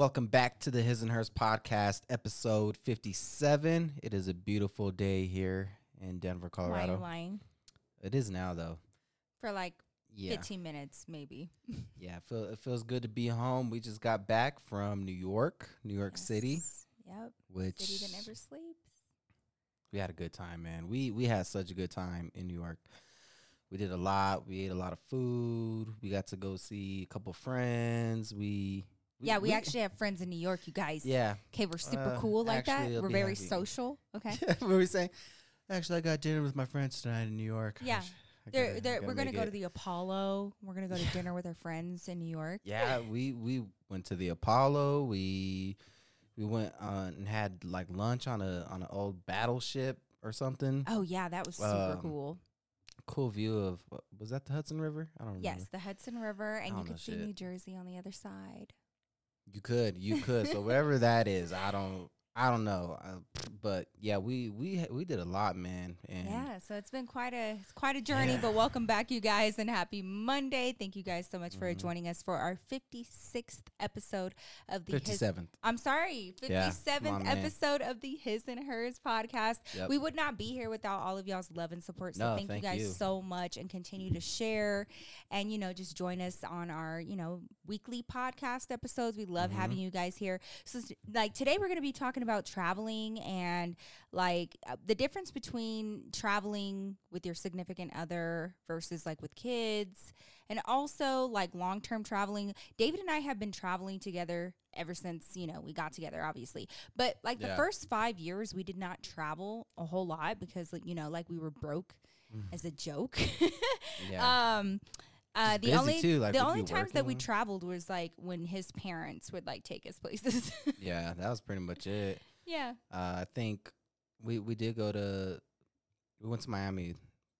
Welcome back to the His and Hers podcast, episode 57. It is a beautiful day here in Denver, Why are you Colorado. lying? It is now, though. For like Yeah. 15 minutes, maybe. Yeah, it, feel, it feels good to be home. We just got back from New York, New York City, Yep. which City that never sleeps. we had a good time, man. We we had such a good time in New York. We did a lot. We ate a lot of food. We got to go see a couple friends. We, we yeah, we, actually have friends in New York, you guys. yeah. Okay, we're super Uh, cool like that. We're very happy. social. Okay. what were we saying? Actually, I got dinner with my friends tonight in New York. Yeah. I They're, gotta- they're, we're going to go it. to the Apollo. We're going to go to dinner with our friends in New York. Yeah, we we went to the Apollo. We we went uh, and had like lunch on a on an old battleship or something. Oh, yeah, that was super Um, cool. Cool view of what- was that the Hudson River? I don't remember. Yes, the Hudson River, and you could see shit. New Jersey on the other side. You could, you could. so whatever that is, I don't I don't know. Uh, but yeah, we we we did a lot, man. And Yeah, so it's been quite a it's quite a journey, Yeah. but welcome back, you guys, and happy Monday! Thank you guys so much for Mhm. joining us for our fifty sixth episode of the fifty His. I'm sorry, fifty Yeah, seventh man. episode of the His and Hers podcast. Yep. We would not be here without all of y'all's love and support. So No, thank, thank you guys you. so much, and continue to share, and you know just join us on our you know weekly podcast episodes. We love Mhm. having you guys here. So like today we're going to be talking about traveling and like uh, the difference between traveling with your significant other versus like with kids and also like long-term traveling. David and i have been traveling together ever since you know we got together obviously. But like the first five years we did not travel a whole lot because like you know like we were broke as a joke. Yeah. um uh, the only too, like, the only times that we traveled was like when his parents would like take us places. yeah, that was pretty much it. yeah. Uh, I think we we did go to we went to Miami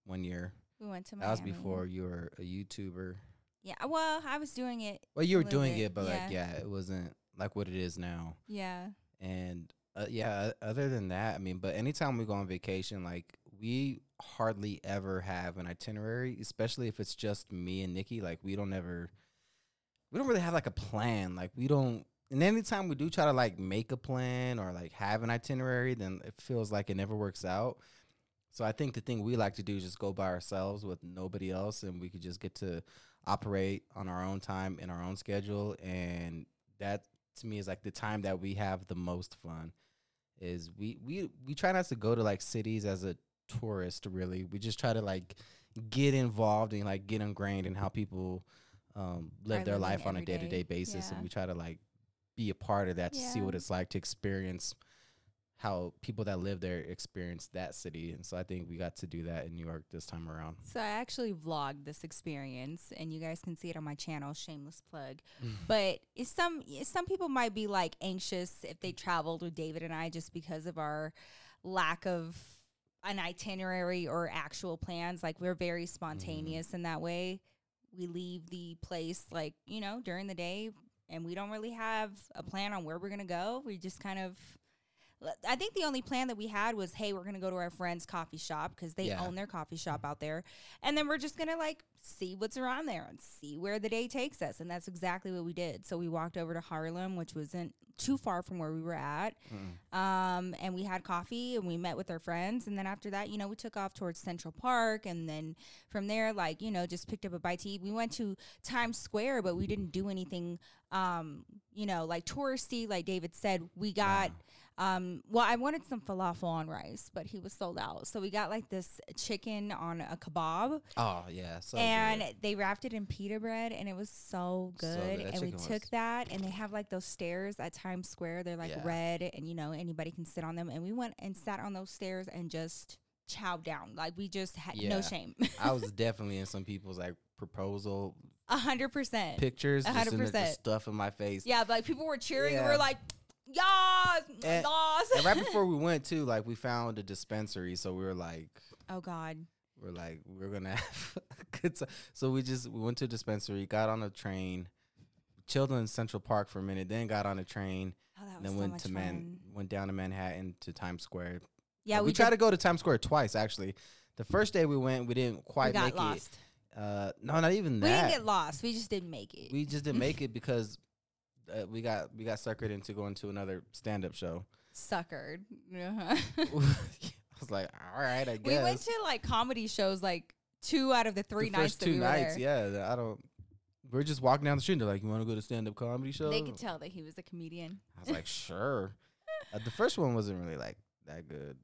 one year. We went to Miami. That was before you were a YouTuber. Yeah. Well, I was doing it. Well, you were doing bit, it, but like, yeah. yeah, it wasn't like what it is now. Yeah. And uh, yeah, other than that, I mean, but anytime we go on vacation, like we hardly ever have an itinerary, especially if it's just me and Nikki. Like we don't ever, we don't really have like a plan. Like we don't. And anytime we do try to like make a plan or like have an itinerary, then it feels like it never works out. So I think the thing we like to do is just go by ourselves with nobody else, and we could just get to operate on our own time in our own schedule, and that to me is like the time that we have the most fun. Is we we we try not to go to like cities as a tourist. Really, we just try to like get involved and like get ingrained in how people um, live Are their life on a day to day basis, and we try to like be a part of that to see what it's like to experience how people that live there experience that city. And so I think we got to do that in New York this time around. So I actually vlogged this experience, and you guys can see it on my channel. Shameless plug. But it's some some people might be like anxious if they traveled with David and I just because of our lack of an itinerary or actual plans. Like we're very mm-hmm. spontaneous in that way. We leave the place like you know during the day, and we don't really have a plan on where we're gonna go. We just kind of. I think the only plan that we had was, hey, we're gonna go to our friend's coffee shop because they Yeah. own their coffee shop out there, and then we're just gonna like see what's around there and see where the day takes us, and that's exactly what we did. So we walked over to Harlem, which wasn't too far from where we were at, Mm. um, and we had coffee and we met with our friends, and then after that, you know, we took off towards Central Park, and then from there, like you know, just picked up a bite to eat. We went to Times Square, but we didn't do anything, um, you know, like touristy. Like David said, we got. Um, well, I wanted some falafel on rice, but he was sold out. So we got like this chicken on a kebab, Oh yeah, so and good. they wrapped it in pita bread, and it was so So good. good. And we chicken took was- that, and they have like those stairs at Times Square. They're like Yeah. red, and you know anybody can sit on them. And we went and sat on those stairs and just chowed down. Like we just had no shame. I was definitely in some people's like proposal A hundred percent. pictures, A hundred in the, the percent. stuff in my face. Yeah, but like people were cheering, and Yeah. we are like, yas, And- yas. And right before we went too, like we found a dispensary, so we were like, oh God. we're like, we're gonna have a good time. So we just we went to a dispensary, got on a train, chilled in Central Park for a minute, then got on a train, Oh, that was then so went to fun. Man, went down to Manhattan to Times Square. Yeah, we, we, tried to go to Times Square twice actually. The first day we went, we didn't we quite got make lost. it. Uh, no, not even that. We didn't get lost. We just didn't make it. we just didn't make it because uh, we got we got suckered into going to another stand up show. Suckered. Uh-huh. I was like, all right, I guess. we went to like comedy shows like two out of the three the nights two we were nights. there. Yeah, I don't. We're just walking down the street. and They're like, "You want to go to stand up comedy show?" They could tell that he was a comedian. I was like, "Sure." uh, the first one wasn't really like that good.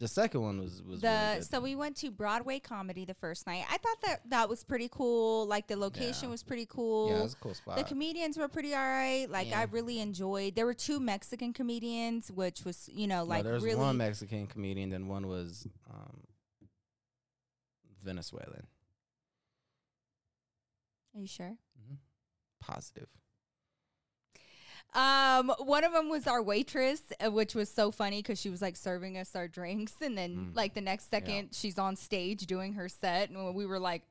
The second one was was the really good. so we went to Broadway comedy the first night. I thought that that was pretty cool. Like the location Yeah. was pretty cool. yeah, it was a cool spot. the comedians were pretty all right. Like I Yeah. really enjoyed. There were two Mexican comedians, which was you know No, like there was really. one Mexican comedian, then one was um, Venezuelan. Are you sure? Positive. Um, one of them was our waitress, uh, which was so funny because she was like serving us our drinks, and then Mm. like the next second she's on stage doing her set, and we were like,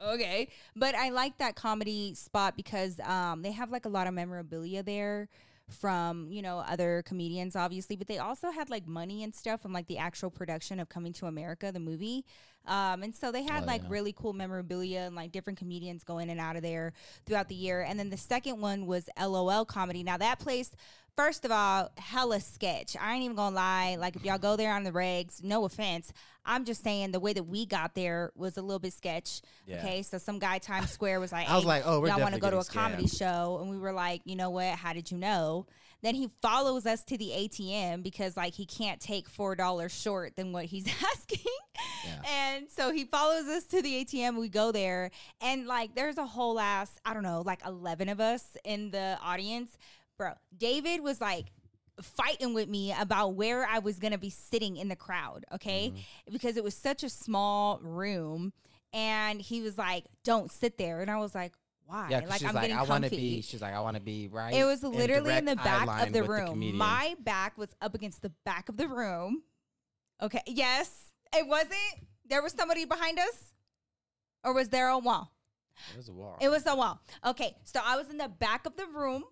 okay. But I like that comedy spot because um they have like a lot of memorabilia there from you know other comedians obviously but they also had like money and stuff from like the actual production of coming to america the movie um and so they had Oh, like yeah. really cool memorabilia and like different comedians go in and out of there throughout the year. And then the second one was lol comedy. Now that place first of all hella sketch. I ain't even gonna lie. Like if y'all go there on the regs no offense. I'm just saying the way that we got there was a little bit sketch. Yeah. okay? So some guy times square was like I was like, oh, we're y'all want to go to a getting comedy show? And we were like you know what? How did you know then he follows us to the atm because like he can't take four dollars short than what he's asking Yeah. and so he follows us to the atm we go there and like there's a whole ass i don't know like 11 of us in the audience bro david was like fighting with me about where I was gonna be sitting in the crowd, okay? Mm-hmm. Because it was such a small room, and he was like, "Don't sit there," and I was like, "Why?" Yeah, like she's I'm like, getting I want to be. She's like, I want to be right. it was literally in the back of the room. comedian. My back was up against the back of the room. Okay, yes, it wasn't. There was somebody behind us, or was there a wall? It was a wall. It was a wall. Okay, so I was in the back of the room.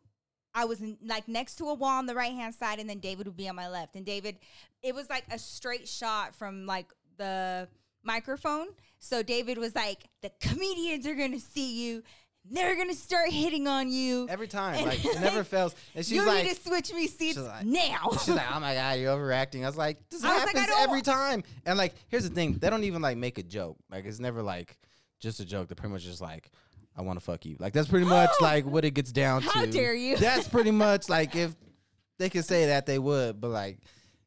I was in, like next to a wall on the right hand side, and then David would be on my left. And David, it was like a straight shot from like the microphone. So David was like, "The comedians are gonna see you. They're gonna start hitting on you. Every time, And like it never fails. And she's like, you like, need to switch me seats she's like- now." she's like, oh my god, you're overacting. I was like, this I like, happens don't every time. And like, here's the thing, they don't even like make a joke. Like it's never like just a joke. They're pretty much just like, I want to fuck you. Like that's pretty much like what it gets down How to. dare you. That's pretty much like if they could say that they would, but like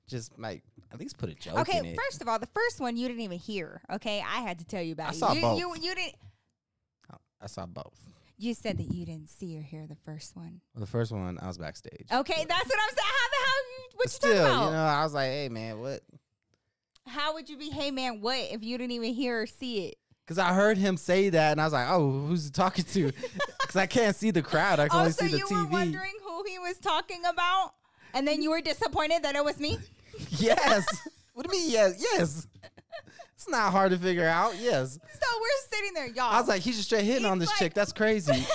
just like at least put a joke okay, in it. first of all, the first one you didn't even hear. Okay, I had to tell you about I it. saw you, both. You, you didn't. I saw both. You said that you didn't see or hear the first one. Well, the first one, I was backstage. Okay, that's what I'm saying. How the hell? What you still, talking about? you know, I was like, hey man, what? How would you be, hey man, what if you didn't even hear or see it? Because I heard him say that, and I was like, "Oh, who's he talking to?" Because I can't see the crowd; I can only Also, see the TV. you were wondering who he was talking about, and then you were disappointed that it was me. yes. what do you mean? Yes, yes. It's not hard to figure out. Yes. So we're sitting there, y'all. I was like, he's just straight hitting on this like- chick. That's crazy. it's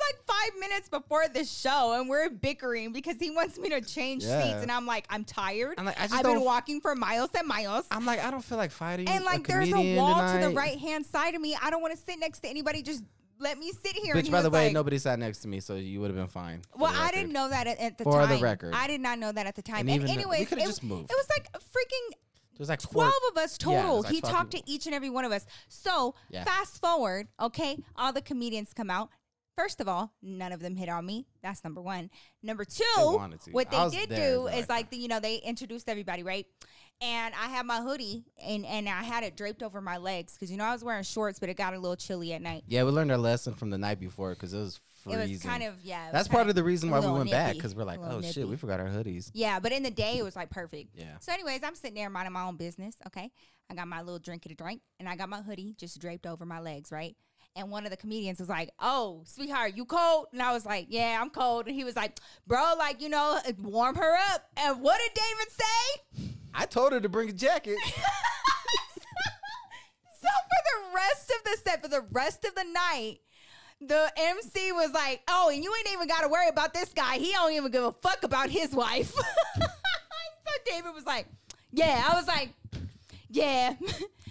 like five minutes before the show, and we're bickering because he wants me to change Yeah. seats, and I'm like, I'm tired. I'm like, I I've been walking for miles and miles. I'm like, I don't feel like fighting. and like, there's a wall to the right hand side of me. I don't want to sit next to anybody. Just let me sit here. Which, he by the way, like- nobody sat next to me, so you would have been fine. Well, I didn't know that at, at the For the time. record. I did not know that at the time. And And, the- anyways, it, just moved. it was like freaking Was like four- 12 of us total. was like he talked people. to each and every one of us. So, Yeah. fast forward, okay? All the comedians come out. First of all, none of them hit on me. That's number one. Number two, to. what they did there, do but is like, the, you know, they introduced everybody, right? And I had my hoodie and, and I had it draped over my legs because, you know, I was wearing shorts, but it got a little chilly at night. Yeah, we learned our lesson from the night before because it was freezing. It was kind of, yeah. That's part of the reason why we went back because we're like, oh shit, we forgot our hoodies. Yeah, but in the day it was like perfect. Yeah. So, anyways, I'm sitting there minding my own business. Okay, I got my little drink of drink, and I got my hoodie just draped over my legs, right? And one of the comedians was like, "Oh, sweetheart, you cold?" And I was like, "Yeah, I'm cold." And he was like, "Bro, like you know, warm her up." And what did David say? I told her to bring a jacket. So for the rest of the set, for the rest of the night, the MC was like, "Oh, and you ain't even got to worry about this guy. He don't even give a fuck about his wife." so David was like, "Yeah." I was like, "Yeah."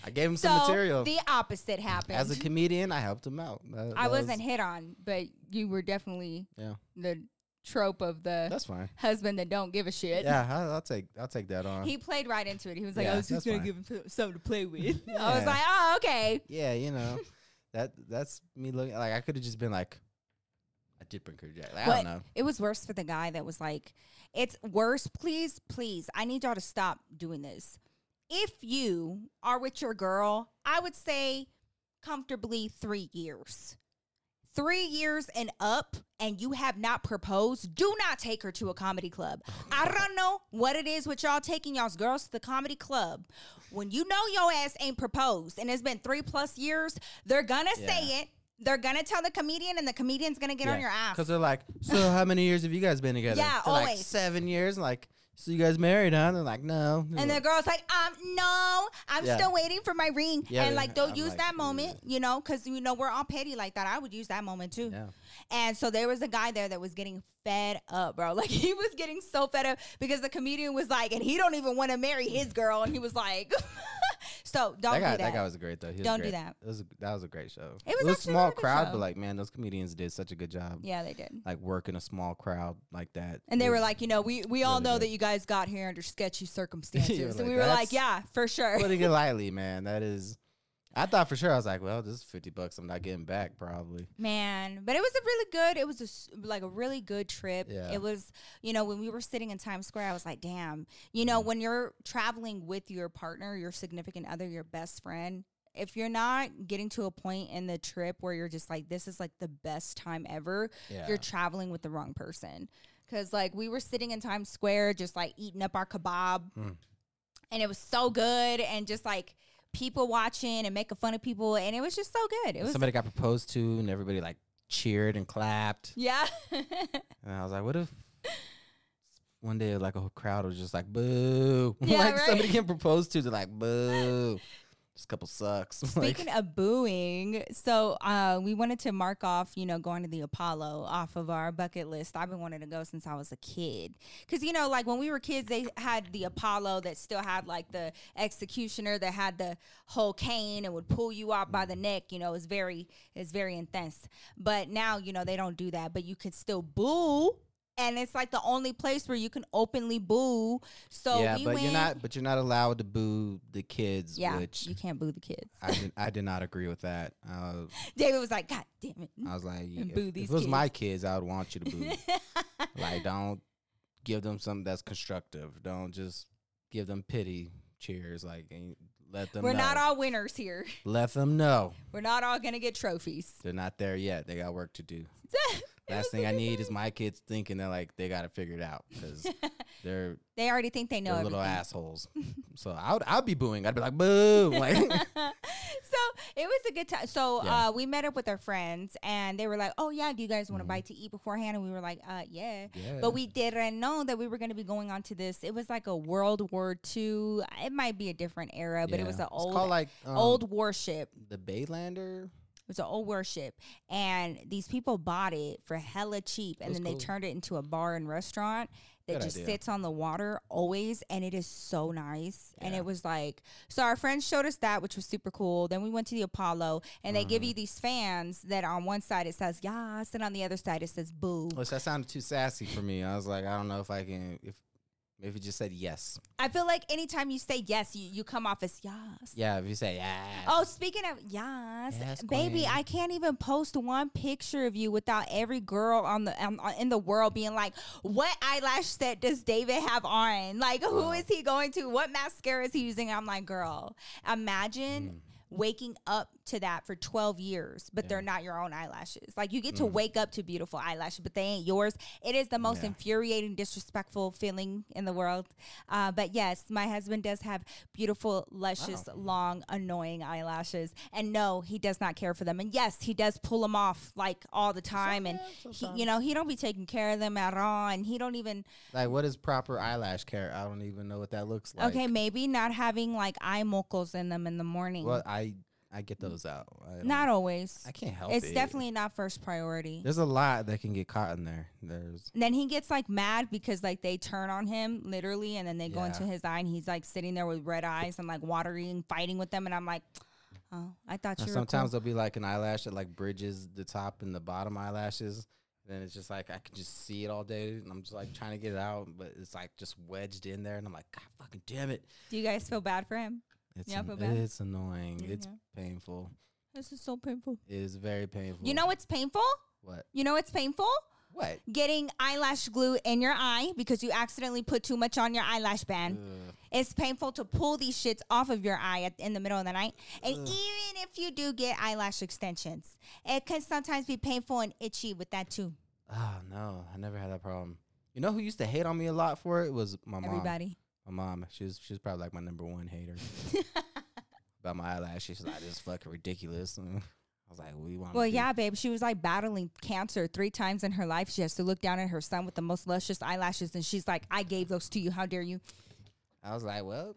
I gave him so some material. the opposite happened. As a comedian, I helped him out. That- I that was- wasn't hit on, but you were definitely Yeah, the trope of the that's fine. husband that don't give a shit. Yeah, I'll, I'll take I'll take that on. He played right into it. He was like, Yeah, "I was just gonna fine. give him something to play with." I was like, "Oh, okay." yeah, you know, that that's me looking like I could have just been like, I did bring her jack. Like, I don't know. It was worse for the guy that was like, "It's worse. Please, please, I need y'all to stop doing this. If you are with your girl, I would say comfortably three years." Three years and up, and you have not proposed, do not take her to a comedy club. I don't know what it is with y'all taking y'all's girls to the comedy club. When you know your ass ain't proposed and it's been three plus years, they're gonna say it. They're gonna tell the comedian, and the comedian's gonna get on your ass. Because they're like, so how many years have you guys been together? Yeah, They're Like always. seven years. Like, so you guys married, huh? They're like, no. And the girl's like, um, no, I'm Yeah. still waiting for my ring. Yeah, and like, don't I'm use like, that moment, you know, because you know we're all petty like that. I would use that moment too. yeah. And so there was a guy there that was getting fed up, bro. Like he was getting so fed up because the comedian was like, and he don't even want to marry his girl, and he was like, so don't that guy, do that. that guy was great though. Was Don't do great. that. It was a, that was a great show. It was a actually a small good crowd, show. but like, man, those comedians did such a good job. yeah, they did. Like working a small crowd like that. And they were like, you know, we we all really know good. that you guys got here under sketchy circumstances. And like, we were like, yeah, for sure. putting it lightly, man. That is. I thought for sure. I was like, well, this is fifty bucks. I'm not getting back probably. Man, but it was a really good. It was a, like a really good trip. Yeah. It was, you know, when we were sitting in Times Square, I was like, damn. You Mm. know, when you're traveling with your partner, your significant other, your best friend, if you're not getting to a point in the trip where you're just like, this is like the best time ever, Yeah. you're traveling with the wrong person. Cause like we were sitting in Times Square, just like eating up our kebab, Mm. and it was so good, and just like people watching and making fun of people, and it was just so good. It was Somebody got proposed to, and everybody like cheered and clapped. yeah. And I was like, what if one day like a whole crowd was just like boo, Yeah, like right. somebody can propose to, they're like boo. This couple sucks. like, Speaking of booing, so uh, we wanted to mark off, you know, going to the Apollo off of our bucket list. I've been wanting to go since I was a kid. Because, you know, like when we were kids, they had the Apollo that still had like the executioner that had the whole cane and would pull you out by the neck. You know, it's very, it's very intense. But now, you know, they don't do that, but you can still boo. And it's like the only place where you can openly boo. So yeah, we but went. you're not. But you're not allowed to boo the kids. yeah, which you can't boo the kids. I did, I did not agree with that. Uh, David was like, God damn it. I was like, if, boo if these If it was my kids, I would want you to boo. like, don't give them something that's constructive. Don't just give them pity cheers. Like, and let them. We're know. not all winners here. Let them know We're not all gonna get trophies. they're not there yet. They got work to do. Last thing I need is my kids thinking that like they got to figure it out because they're, They already think they know little assholes. so I would I'd be booing. I'd be like boo. Like so it was a good time. So Yeah. uh, we met up with our friends, and they were like, "Oh yeah, do you guys want to Mhm. bite to eat beforehand?" And we were like, "Uh, yeah." yeah. But we didn't know that we were going to be going on to this. It was like a World War II. It might be a different era, but it was Yeah. an old, called like um, old warship. the Baylander. It was an old worship, and these people bought it for hella cheap, and then they turned it into a bar and restaurant that Good just idea. sits on the water always, and it is so nice. And it was like, so our friends showed us that, which was super cool. Then we went to the Apollo, and they Mm-hmm. give you these fans that on one side it says yes, and on the other side it says boo. Which that sounded too sassy for me. I was like, I don't know if I can. If if you just said yes. I feel like anytime you say yes, you, you come off as yes. Yeah, if you say yes. Oh, speaking of yes, Yes, baby. I can't even post one picture of you without every girl on the um, in the world being like, "What eyelash set does David have on? Like, who is he going to? What mascara is he using?" I'm like, "Girl, imagine." Waking up to that for 12 years, but they're Mm. Not your own eyelashes. Like you get to Mm. wake up to beautiful eyelashes, but they ain't yours. It is the most Yeah. infuriating, disrespectful feeling in the world. Uh, but yes, my husband does have beautiful, luscious, long, annoying eyelashes. And no, he does not care for them. And yes, he does pull them off like all the time. And he, you know, he don't be taking care of them at all. And he don't even Like, what is proper eyelash care? I don't even know what that looks like. okay, maybe not having like eye mocos in them in the morning. Well, I I get mm. those out. Don't- always. I can't help It's it. It's definitely not first priority. There's a lot that can get caught in there. There's And then he gets like mad because like they turn on him literally and then they go into his eye and he's like sitting there with red eyes and like watering fighting with them and I'm like oh I thought you were sometimes cool. there'll be like an eyelash that like bridges the top and the bottom eyelashes. Then it's just like I can just see it all day, and I'm just like trying to get it out, but it's like just wedged in there, and I'm like, God fucking damn it! do you guys feel bad for him It's Yeah, an- it's annoying. It's painful. this is so painful It is very painful. you know what's painful what? you know what's painful What? getting eyelash glue in your eye because you accidentally put too much on your eyelash band Ugh. it's painful to pull these shits off of your eye at, in the middle of the night and even if you do get eyelash extensions it can sometimes be painful and itchy with that too Oh no, I never had that problem. You know who used to hate on me a lot for it was my mom. everybody My mom. She was she was probably like my number one hater about my eyelashes. She's like, "This is fucking ridiculous." And I was like, "What do you want?" me Well, to do?" yeah, babe. She was like battling cancer three times in her life. She has to look down at her son with the most luscious eyelashes, and she's like, "I gave those to you. How dare you?" I was like, "Well,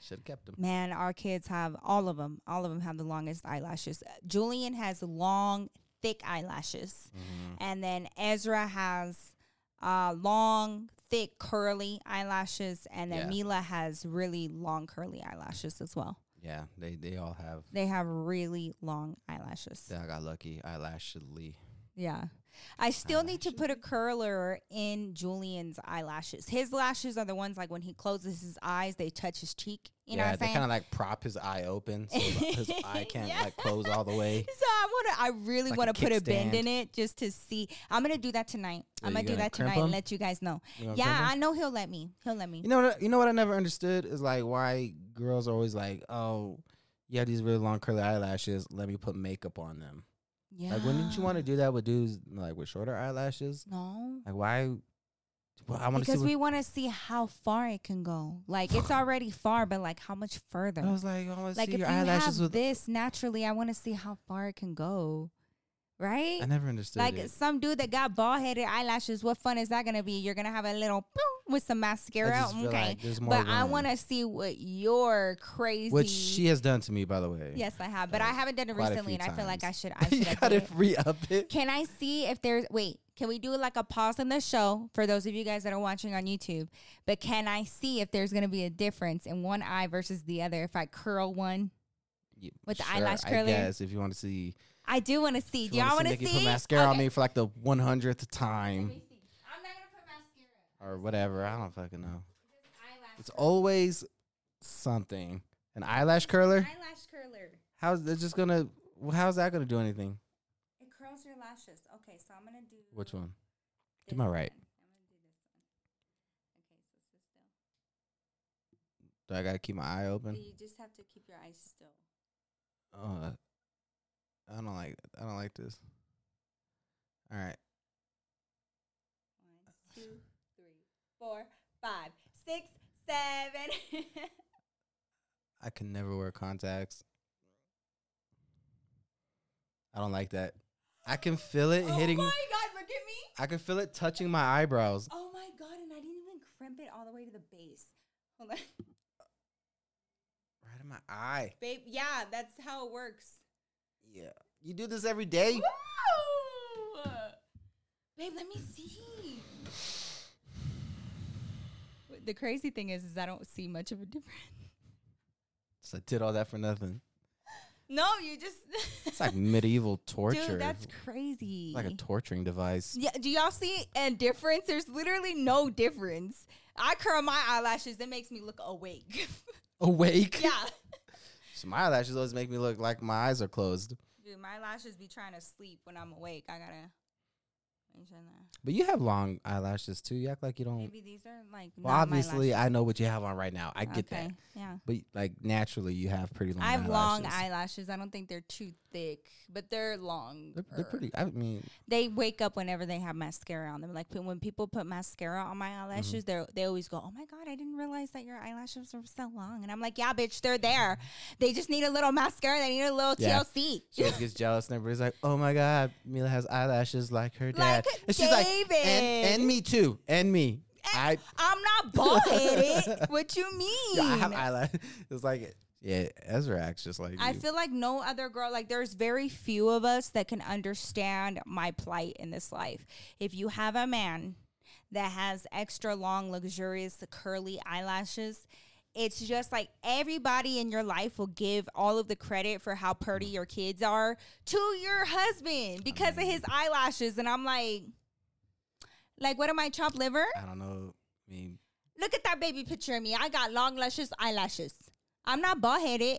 should have kept them." Man, our kids have all of them. All of them have the longest eyelashes. Julian has long, thick eyelashes, Mhm. and then Ezra has uh, long, thick, curly eyelashes, and then Yeah. Mila has really long, curly eyelashes as well. Yeah, they they all have. They have really long eyelashes. Yeah, I got lucky. Eyelashly. Yeah. I still need to put a curler in Julian's eyelashes. His lashes are the ones like when he closes his eyes, they touch his cheek. You know yeah, what I'm they saying? kind of like prop his eye open so his eye can't Yeah. like close all the way. so I want to. I really like want to put a bend in it just to see. I'm gonna do that tonight. Oh, I'm gonna do gonna that crimp tonight and let you guys know. You Yeah, I know he'll let me. He'll let me. You know what? You know what I never understood is like why girls are always like, "Oh, you have these really long curly eyelashes. Let me put makeup on them." Yeah. Like, wouldn't you want to do that with dudes like with shorter eyelashes? No. Like, why? Well, I want to see. Because we want to see how far it can go. Like it's already far, but like how much further? I was like, I want to like see if your you eyelashes have with. this naturally, I want to see how far it can go. Right? I never understood Like it. some dude that got bald headed eyelashes, what fun is that gonna be? You're gonna have a little boom with some mascara. Okay. like more but I wanna see what your crazy which she has done to me, by the way. Yes, I have. But uh, I haven't done it recently and I feel like I should I you should update gotta it. re up it. Can I see if there's wait, can we do like a pause in the show for those of you guys that are watching on YouTube? But can I see if there's gonna be a difference in one eye versus the other if I curl one? Yeah, With the sure, eyelash curler? Yes, if you want to see, I do want to see. Do you y'all want to see? put mascara on me for like the 100th Let time me see. I'm not gonna put mascara. Or whatever. I don't fucking know. It's always something. An eyelash curler? Eyelash curler. How's it just gonna? How's that gonna do anything? It curls your lashes. Okay, so I'm gonna do Which one? To my right. one. I'm gonna do this one. Okay, so still. Do I gotta keep my eye open? You just have to keep your eyes still. Oh, uh, I don't like. I don't like this. All right. One, uh, two, three, four, five, six, seven. I can never wear contacts. I don't like that. I can feel it oh hitting. Oh my god, look at me. I can feel it touching my eyebrows. Oh my god, and I didn't even crimp it all the way to the base. Hold on. Right in my eye. Babe, yeah, that's how it works. Yeah. You do this every day? Woo! Babe, let me see. The crazy thing is, is I don't see much of a difference. So I did all that for nothing. No, you just. It's like medieval torture. Dude, that's crazy. like a torturing device. yeah, do y'all see a difference? There's literally no difference. I curl my eyelashes, it makes me look awake. Awake. yeah. So my eyelashes always make me look like my eyes are closed. Dude, my lashes be trying to sleep when I'm awake. I gotta. But you have long eyelashes too. You act like you don't. Maybe these are like. well, not obviously. I know what you have on right now. I get Okay, that. Yeah. But like naturally, you have pretty long. I have eyelashes. long eyelashes. I don't think they're too thick, but they're long. They're, they're pretty. I mean, They wake up whenever they have mascara on them. Like when people put mascara on my eyelashes, Mm-hmm. they they always go, "Oh my god, I didn't realize that your eyelashes were so long." And I'm like, "Yeah, bitch, they're there. They just need a little mascara. They need a little Yeah. TLC." she gets jealous, and everybody's like, "Oh my god, Mila has eyelashes like her dad." Like and she's like, and, "And me too, and me." I I'm not bald headed. what you mean? yeah, I have eyelash. It's like Yeah, Ezra acts just like I you. feel like no other girl, like there's very few of us that can understand my plight in this life. If you have a man that has extra long, luxurious, curly eyelashes, it's just like everybody in your life will give all of the credit for how pretty mm. your kids are to your husband because of his mm. eyelashes. And I'm like, like, what am I, chopped liver? I don't know. I mean, Look at that baby picture of me. I got long luscious eyelashes. I'm not bald headed.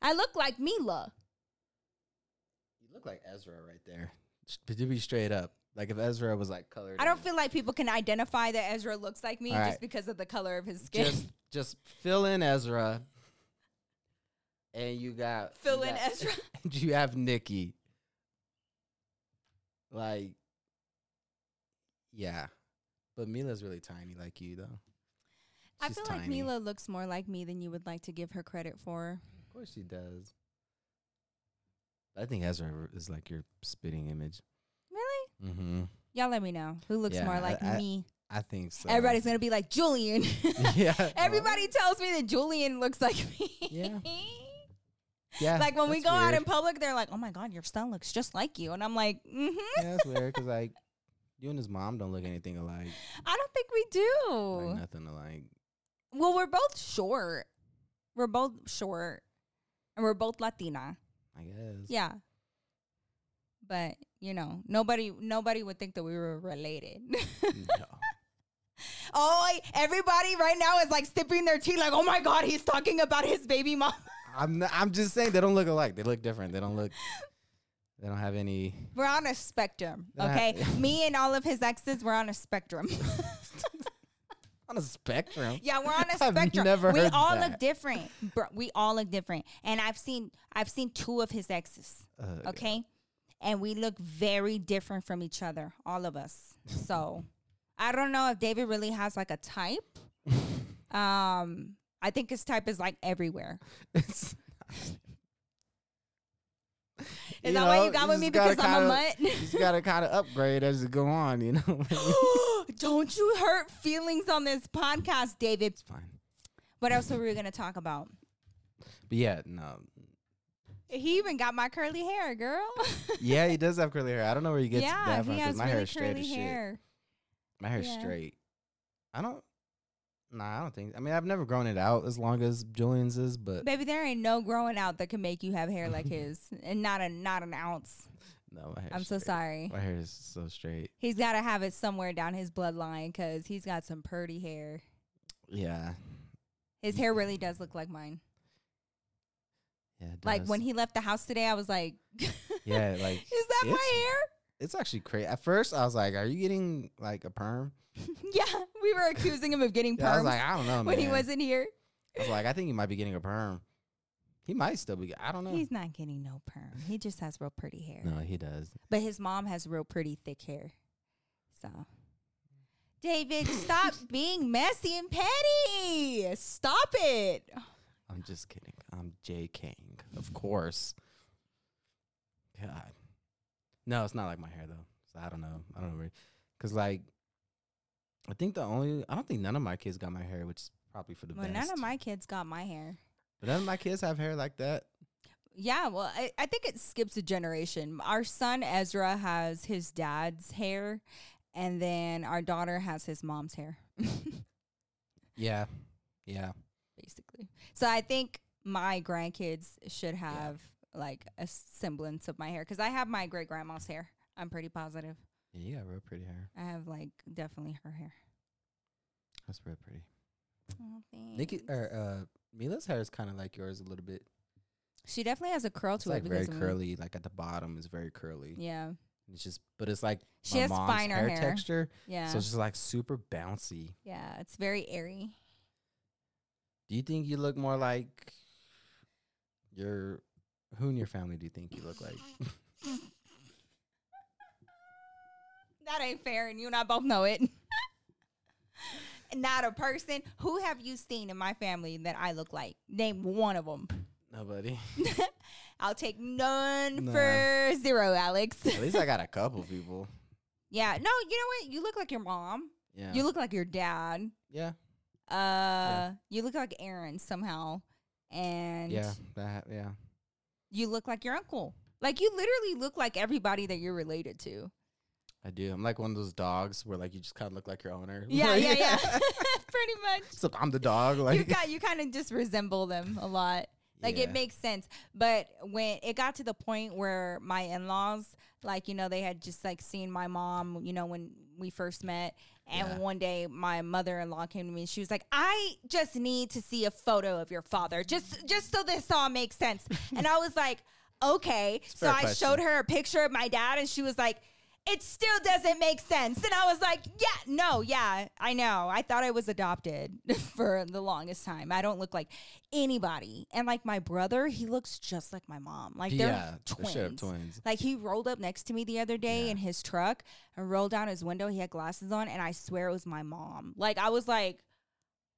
I look like Mila. you look like Ezra right there. Just To be straight up, like if Ezra was like colored, I don't feel like people can identify that Ezra looks like me All just right. because of the color of his skin. just just fill in Ezra, and you got you Fill in got- Ezra. and you have Nikki. Like, yeah, but Mila's really tiny, like you though. I She's feel like. Mila looks more like me than you would like to give her credit for. Of course she does. I think Ezra is like your spitting image. Mm-hmm. Y'all let me know who looks Yeah, more like I- me. I think so. Everybody's gonna be like Julian. yeah. Everybody tells me that Julian looks like me. Yeah. Yeah. like when we go out in public, they're like, "Oh my god, your son looks just like you," and I'm like, "Mm-hmm." yeah, that's weird because like you and his mom don't look anything alike. I don't think we do. Like nothing alike. Well, we're both short. We're both short, and we're both Latina. I guess. Yeah. But you know, nobody nobody would think that we were related. No. oh, everybody right now is like sipping their tea, like, oh my god, he's talking about his baby mom. I'm not, I'm just saying they don't look alike. They look different. They don't look. They don't have any. We're on a spectrum, okay? Me and all of his exes, we're on a spectrum. On a spectrum. yeah, we're on a I've spectrum. never we heard all that. look different. Bro, we all look different. And I've seen I've seen two of his exes. Uh, okay and we look very different from each other all of us so i don't know if david really has like a type um i think his type is like everywhere It's, is that why you got with me because i'm a kinda- mutt You just gotta kind of upgrade as you go on. You know. don't you hurt feelings on this podcast david it's fine. what else were we gonna talk about But yeah, no. He even got my curly hair girl Yeah, he does have curly hair. I don't know where he gets yeah that from he 'cause has my hair is straight curly as shit. hair My hair's Yeah. straight. I don't. Nah, I don't think. I mean, I've never grown it out as long as Julian's is, but baby there ain't no growing out that can make you have hair like his and not a not an ounce no, my hair's i'm so sorry My hair is so straight. He's got to have it somewhere down his bloodline because he's got some pretty hair. Yeah, His hair really does look like mine. Yeah. Like when he left the house today, I was like, yeah, like "Is that my hair? it's actually crazy. At first, I was like, "Are you getting like a perm?" yeah, we were accusing him of getting Yeah, I was like, "I don't know, when he wasn't here. I was like, "I think he might be getting a perm." He might still be. I don't know. He's not getting no perm. He just has real pretty hair. no, he does. But his mom has real pretty thick hair. So, David, stop being messy and petty. Stop it. I'm just kidding. I'm J King, of course. God, no, it's not like my hair though. So I don't know. I don't know, where- cause like, I think the only I don't think none of my kids got my hair, which is probably for the Well, best. none of my kids got my hair. but none of my kids have hair like that. Yeah, well, I, I think it skips a generation. Our son Ezra has his dad's hair, and then our daughter has his mom's hair, Yeah, yeah. basically. So I think my grandkids should have like a semblance of my hair because I have my great grandma's hair. I'm pretty positive. Yeah, you got real pretty hair. I have like definitely her hair. That's real pretty. Oh, Nikki or uh, Mila's hair is kind of like yours a little bit. she definitely has a curl It's to like it very me. curly. Like at the bottom is very curly. Yeah, It's just, but it's like she my has mom's finer hair, hair. texture. Yeah, So it's just like super bouncy. yeah, it's very airy. Do you think you look more like your who in your family do you think you look like? That ain't fair, and you and I both know it. Not a person. Who have you seen in my family that I look like? Name one of them. Nobody. I'll take none Nah. for zero, Alex. At least I got a couple people. yeah, no, you know what? You look like your mom. Yeah. You look like your dad. yeah. Uh, you look like Aaron somehow. And Yeah, that yeah. you look like your uncle. Like you literally look like everybody that you're related to. I do. I'm like one of those dogs where like you just kind of look like your owner. Yeah, yeah, yeah. Pretty much. So I'm the dog. Like you got you kind of just resemble them a lot. Like Yeah. it makes sense. But when it got to the point where my in-laws, like, you know, they had just like seen my mom, you know, when we first met. And Yeah. one day my mother-in-law came to me and she was like, I just need to see a photo of your father. Just just so this all makes sense. and I was like, okay. So I question. showed her a picture of my dad and she was like, it still doesn't make sense. And I was like, yeah, no, yeah, I know. I thought I was adopted for the longest time. I don't look like anybody. And like my brother, he looks just like my mom. Like they're yeah, twins. straight twins. Like he rolled up next to me the other day Yeah. in his truck and rolled down his window. He had glasses on, and I swear it was my mom. Like I was like,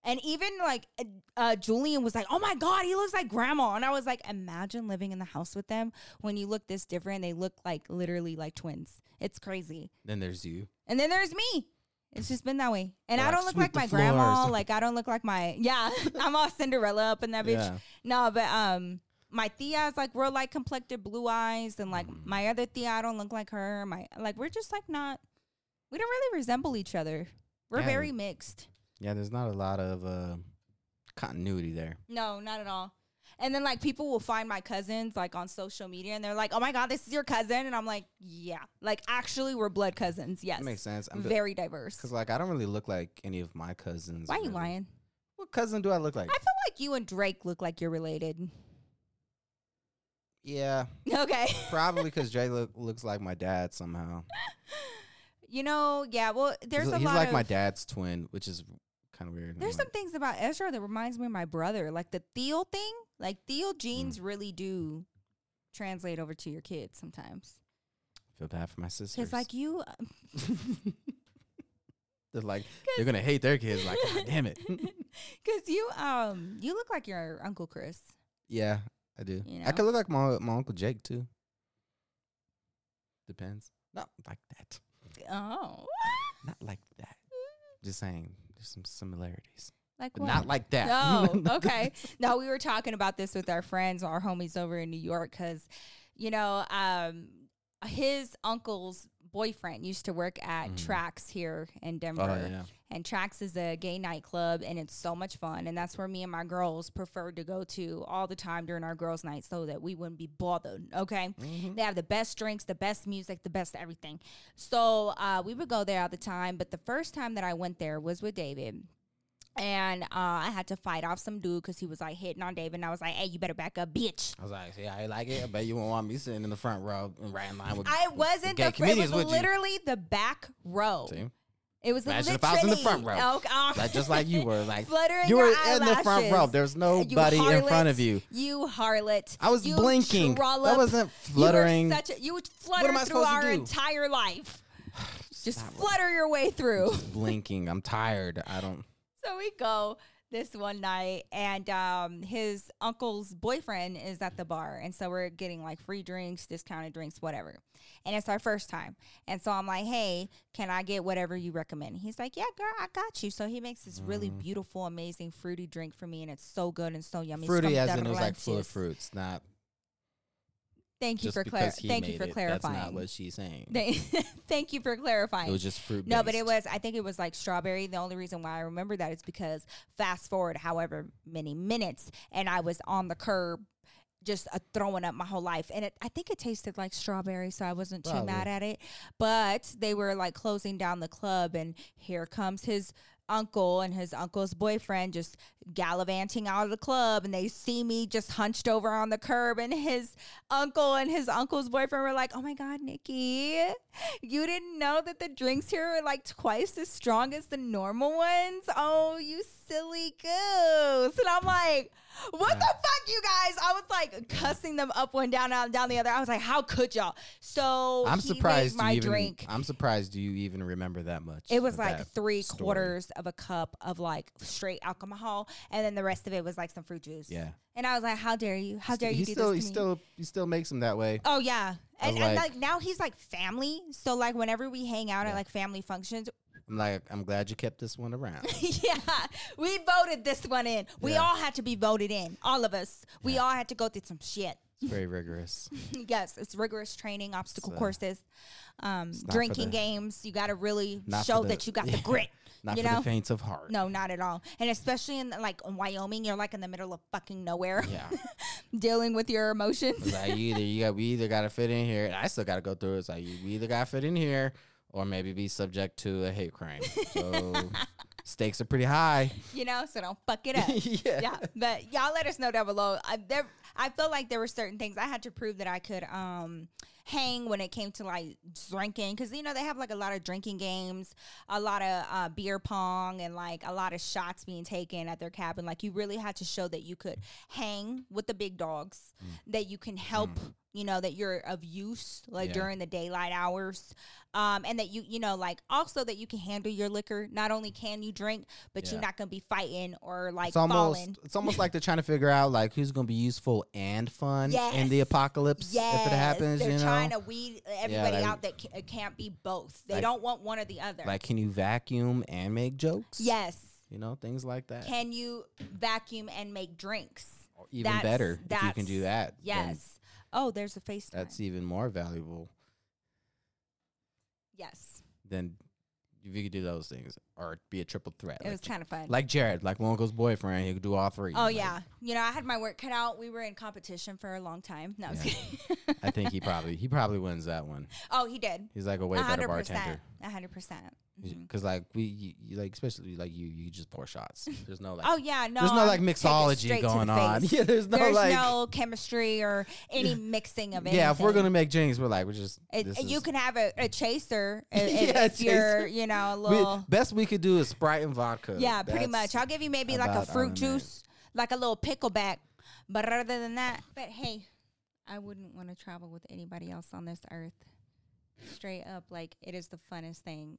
and even like uh, uh, Julian was like, "Oh my god, he looks like grandma," and I was like, "Imagine living in the house with them when you look this different. They look like literally like twins. It's crazy." Then there's you. And then there's me. It's just been that way. And I don't look like my grandma. Like I don't look like my yeah. I'm all Cinderella up in that bitch. Yeah. No, but um, my Thea is like real light complected, blue eyes, and like Mm. my other Thea, I don't look like her. My like we're just like not. We don't really resemble each other. We're very mixed. Yeah, there's not a lot of uh, continuity there. No, not at all. And then like people will find my cousins like on social media, and they're like, "Oh my god, this is your cousin," and I'm like, "Yeah, like actually, we're blood cousins. Yes, That makes sense. I'm very diverse." because like I don't really look like any of my cousins. Why are you really. lying? What cousin do I look like? I feel like you and Drake look like you're related. yeah, Okay. probably because Jay look, looks like my dad somehow. you know, yeah. Well, there's he's a he's lot like of my dad's twin, which is kind of weird. There's like, some things about Ezra that reminds me of my brother, like the Theo thing. Like Theo Hmm. genes really do translate over to your kids sometimes. feel bad for my sisters. Because like you, they're like they're gonna hate their kids. Like, God damn it. because you um you look like your uncle Chris. yeah, I do. You I could look like my my uncle Jake too. Depends. Not like that. Oh, Not like that. Just saying, there's some similarities, like but what? not like that. No, okay. No, we were talking about this with our friends, our homies over in New York, because, you know, um, his uncle's boyfriend used to work at. Tracks here in Denver. Oh yeah. And Tracks is a gay nightclub, and it's so much fun. And that's where me and my girls preferred to go to all the time during our girls' night so that we wouldn't be bothered. Okay. Mhm. They have the best drinks, the best music, the best everything. So uh, we would go there all the time. But the first time that I went there was with David. And uh, I had to fight off some dude because he was like hitting on David. And I was like, hey, you better back up, bitch. I was like, yeah, I like it. I bet you won't want me sitting in the front row and right in line with. I wasn't the fr- It was would you? literally the back row. See? It was Imagine literally if I was in the front row. Oh. Like just like you were, like Fluttering you were in the front row. There's You nobody in front of you. You harlot. I was You blinking. trollop. That wasn't You fluttering. were such a, you would flutter through our entire life. Just flutter your way through. Just blinking. I'm tired. I don't. So we go this one night, and um, his uncle's boyfriend is at the bar, and so we're getting like free drinks, discounted drinks, whatever. And it's our first time, and so I'm like, "Hey, can I get whatever you recommend?" He's like, "Yeah, girl, I got you." So he makes this really Mm. beautiful, amazing fruity drink for me, and it's so good and so yummy. It's Fruity as in it was like full of fruits, not Thank you just for clar- thank you for it. clarifying. That's not what she's saying. Thank- you for clarifying. It was just fruit. No, but it was. I think it was like strawberry. The only reason why I remember that is because fast forward, however many minutes, and I was on the curb, just uh, throwing up my whole life, and it. I think it tasted like strawberry, so I wasn't too mad at it. But they were like closing down the club, and here comes his uncle and his uncle's boyfriend just gallivanting out of the club and they see me just hunched over on the curb and his uncle and his uncle's boyfriend were like oh my god nikki you didn't know that the drinks here are like twice as strong as the normal ones? Oh you silly goose. And i'm like what the fuck you guys i was like cussing them up one down and down the other i was like how could y'all so I'm surprised. my even, drink I'm surprised do you even remember that much. it was like three story. quarters of a cup of like straight alcohol, and then the rest of it was like some fruit juice. Yeah. And I was like, "How dare you? How dare he you do still, this he me?" still, he still makes them that way. oh yeah, and, and like- like now he's like family. So like whenever we hang out at like family functions, I'm like, I'm glad you kept this one around. yeah, we voted this one in. We Yeah. all had to be voted in. All of us. We all had to go through some shit. It's very rigorous. yes, it's rigorous training, obstacle So, courses, um, it's not for drinking the- games. You got to really show the- that you got the grit. Not You for know? the faint of heart. No, not at all. And especially in like in Wyoming, you're like in the middle of fucking nowhere, Yeah. dealing with your emotions. It's like either you got we either gotta fit in here and I still gotta go through it. It's like we either gotta fit in here or maybe be subject to a hate crime. So stakes are pretty high. you know, so don't fuck it up. yeah. yeah, but y'all let us know down below. I, there, I felt like there were certain things I had to prove that I could um hang when it came to like drinking because you know they have like a lot of drinking games, a lot of uh, beer pong, and like a lot of shots being taken at their cabin. Like you really had to show that you could hang with the big dogs, that you can help. You know that you're of use like Yeah. during the daylight hours, um, and that you you know like also that you can handle your liquor. Not only can you drink, but Yeah. you're not gonna be fighting or like It's almost falling. it's almost like they're trying to figure out like who's gonna be useful and fun in the Yes. apocalypse if it happens. They're you know, trying to weed everybody like- out that ca- it can't be both. They Like- don't want one or the other. like can you vacuum and make jokes? yes. you know things like that. Can you vacuum and make drinks? Even That's- better if you can do that's- that. then Yes. Oh, there's a FaceTime. That's even more valuable Yes. than if you could do those things or be a triple threat. It like, was kind of fun. like Jared, like Wonko's boyfriend, he could do all three. oh, Like, yeah. You know, I had my work cut out. We were in competition for a long time. No, I was I think he probably he probably wins that one. oh, he did. He's like a way better 100%. bartender. 100%. Because mm-hmm. like we, you, you, like especially like you, you just pour shots. There's no like, Oh yeah, no. there's no like mixology straight to the going on. Yeah, there's no There's like, no chemistry or any mixing of it yeah. If we're gonna make drinks, we're like we're just. It, this you is- can have a, a chaser if, if, Yeah, if you're, you know, a we, little. best we could do is Sprite and vodka. yeah, pretty much. I'll give you maybe like a fruit juice, like a little pickleback. But other than that, but hey, I wouldn't want to travel with anybody else on this earth. Straight up, like it is the funnest thing.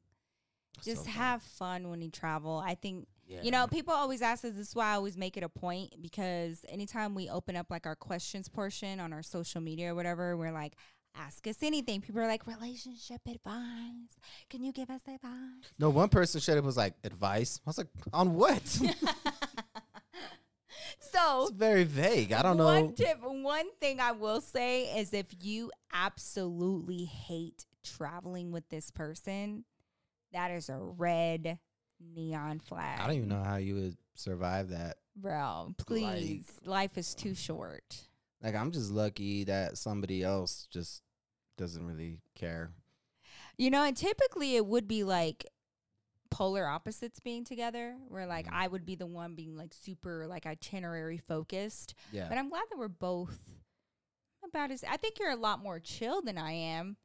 So Just fun. have fun when you travel. I think Yeah. You know, people always ask us. This is why I always make it a point because anytime we open up like our questions portion on our social media or whatever, we're like, ask us anything. People are like, relationship advice. Can you give us advice? No, one person showed up was like advice. I was like, on what? So, it's very vague. I don't know. One tip, one thing I will say is if you absolutely hate traveling with this person, that is a red neon flag. I don't even know how you would survive that. Bro, please. Life is too short. Like I'm just lucky that somebody else just doesn't really care. You know, and typically it would be like polar opposites being together, where like Mhm. I would be the one being like super like itinerary focused. Yeah. But I'm glad that we're both about as I think you're a lot more chill than I am.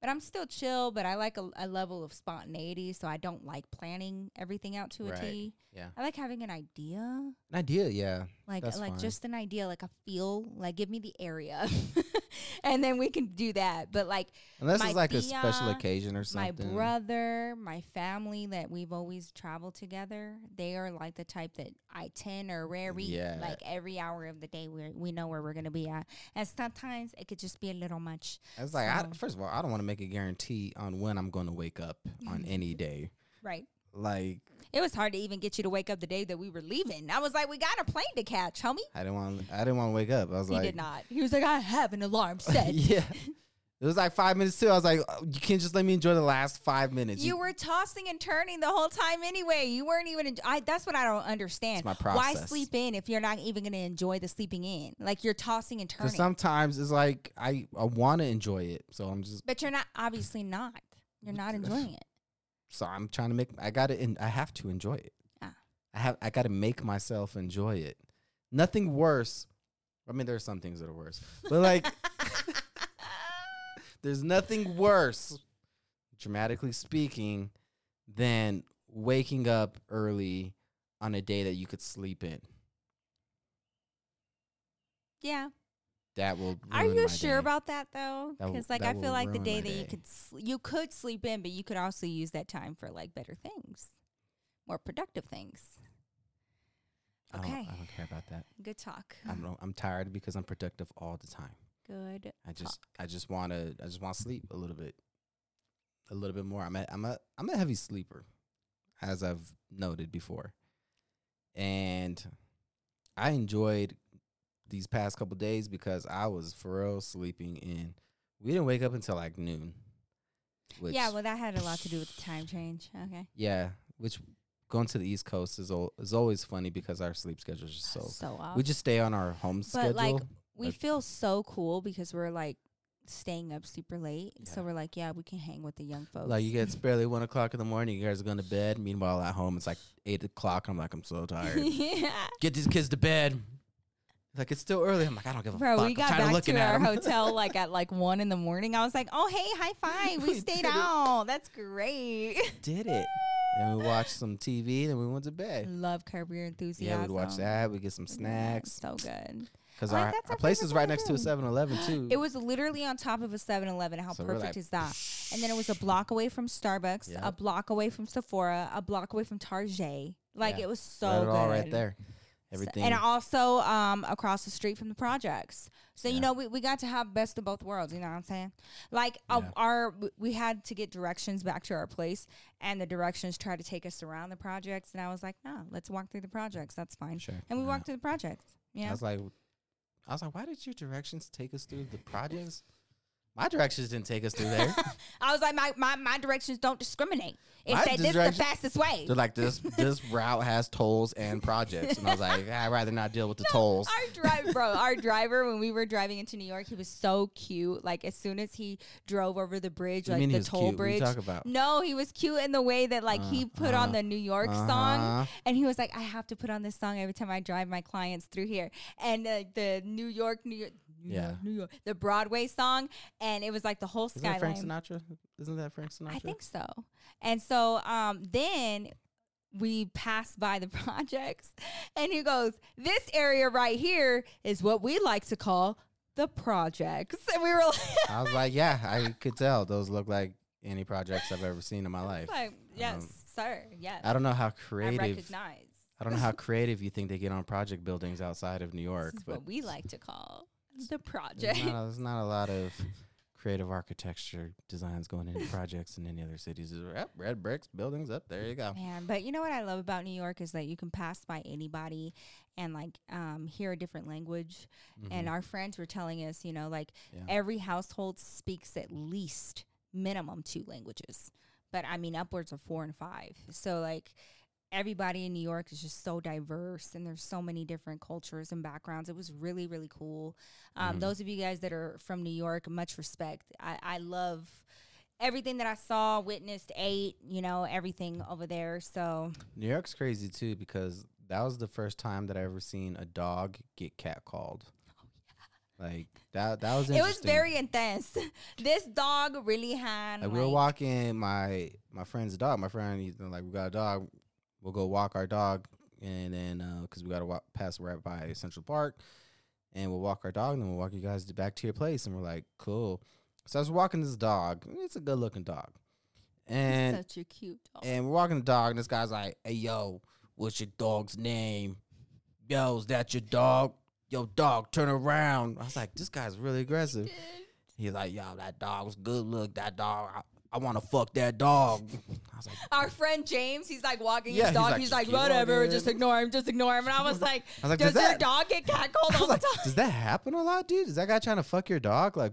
But I'm still chill, but I like a, a level of spontaneity, so I don't like planning everything out to a T. Right. Yeah. I like having an idea, An idea, yeah. Like That's like fine. just an idea, like a feel, like give me the area, and then we can do that. But like Unless it's like a special occasion or something. my brother, my family that we've always traveled together, they are like the type that I ten or rarely Yeah. like every hour of the day we we know where we're gonna be at. And sometimes it could just be a little much. It's like I, first of all, I don't want to make a guarantee on when I'm going to wake up on any day. Right. Like It was hard to even get you to wake up the day that we were leaving. I was like, we got a plane to catch, homie. I didn't want. I didn't want to wake up. I was He like, he did not. He was like, I have an alarm set. yeah. It was like five minutes too. I was like, oh, you can't just let me enjoy the last five minutes. You were tossing and turning the whole time anyway. You weren't even. En- I, that's what I don't understand. my process. Why sleep in if you're not even going to enjoy the sleeping in? Like you're tossing and turning. sometimes it's like I I want to enjoy it, so I'm just but you're not. Obviously not. You're not enjoying it. So I'm trying to make. I got to. I have to enjoy it. Ah. I have. I got to make myself enjoy it. Nothing worse. I mean, there are some things that are worse, but like, there's nothing worse, dramatically speaking, than waking up early on a day that you could sleep in. yeah. That will. Are you sure day. about that though? Because like I feel like the day that you could sl- you could sleep in, but you could also use that time for like better things, more productive things. I don't, Okay. I don't care about that. Good talk. I'm I'm tired because I'm productive all the time. Good. I just I just want to I just want to sleep a little bit, a little bit more. I'm a I'm a I'm a heavy sleeper. as I've noted before. And I enjoyed these past couple days because I was for real sleeping in. We didn't wake up until like noon. Which, yeah, well, that had a lot to do with the time change. Okay. yeah, which going to the East Coast is al- is always funny because our sleep schedule is just so. so off. We just stay on our home schedule. But, schedule. like, we like- feel so cool because we're like staying up super late. So we're like, yeah, we can hang with the young folks. Like you get it's barely one o'clock in the morning. You guys are going to bed. Meanwhile, at home it's like eight o'clock. I'm like, I'm so tired. yeah. Get these kids to bed. Like it's still early. I'm like, I don't give a Bro, fuck. we got I'm back to at our hotel like at like one in the morning. I was like, "Oh, hey, high five! We We stayed did it. out. That's great." Did it. And we watched some TV. Then we went to bed. Love Curb Your Enthusiasm. Yeah, we'd watch that. We get some Yeah, snacks so good. because Like, our, our our place is right next to a 7-Eleven too. It was literally on top of a 7-Eleven. How So perfect like, is that? And then it was a block away from Starbucks, a block away from Sephora, a block away from Target. Like Yeah. it was so it good. all right there. So- Everything. and also um, across the street from the projects. So you know we, we got to have best of both worlds. You know what I'm saying? Like uh, Yeah. our we had to get directions back to our place, and the directions tried to take us around the projects, and I was like, no, let's walk through the projects. That's fine. sure. And we Yeah. walked through the projects. Yeah. I was like, I was like, why did your directions take us through the projects? My directions didn't take us through there. I was like, my, my, my directions don't discriminate. It My said this is the fastest way. They're like this. This route has tolls and projects, and I was like, I'd rather not deal with the tolls. Our driver, bro, our driver when we were driving into New York, he was so cute. Like as soon as he drove over the bridge, What do like the was toll cute? What are bridge. you talking about? No, he was cute in the way that like he put on uh, the New York song, Uh-huh. and he was like, "I have to put on this song every time I drive my clients through here." And uh, the New York, New York, New Yeah. York, New York, the Broadway song, and it was like the whole Isn't that Frank. Sinatra? Isn't that Frank Sinatra? I think so. And so um, then we passed by the projects, and he goes, "This area right here is what we like to call." The projects, and we were like, I was like, yeah, I could tell. Those look like any projects I've ever seen in my life. like yes, Um, sir, yes. I don't know how I creative. recognize. I don't know how creative you think they get on project buildings outside of New York, This is but what we like to call the there's project. not, a, there's not a lot of creative architecture designs going into projects in any other cities. It's, Yep, red bricks, buildings up. There you go. Man, but you know what I love about New York is that you can pass by anybody and like um, hear a different language. And Mhm. our friends were telling us, you know, like Yeah. every household speaks at least minimum two languages, but I mean upwards of four and five. So like everybody in New York is just so diverse and there's so many different cultures and backgrounds. It was really, really cool. Um, Mhm. Those of you guys that are from New York, much respect. I, I love everything that I saw, witnessed, ate, you know, everything over there. So New York's crazy too because that was the first time that I ever seen a dog get catcalled. Like that. That was Oh, it was very intense. this dog really had. Like we were walking my my friend's dog. My friend, he's like, we got a dog. We'll go walk our dog, and then uh, because we got to walk past right by Central Park, and we'll walk our dog, and then we'll walk you guys back to your place. And we're like, cool. So I was walking this dog. It's a good looking dog, and such a cute dog. and we're walking the dog, and this guy's like, "Hey, yo, what's your dog's name? Yo, is that your dog? Yo, dog, turn around." I was like, "This guy's really aggressive." He's like, "Yo, that dog was good. Look, that dog. I, want to fuck that dog." I was like, Our friend James, he's like walking Yeah, his he's dog. like, He's like, keep whatever, walking." just ignore him, just ignore him. And I was like, I was like, does "Does your that?" dog get catcalled I all was the like, time? "Does that happen a lot, dude? Is that guy trying to fuck your dog?" Like,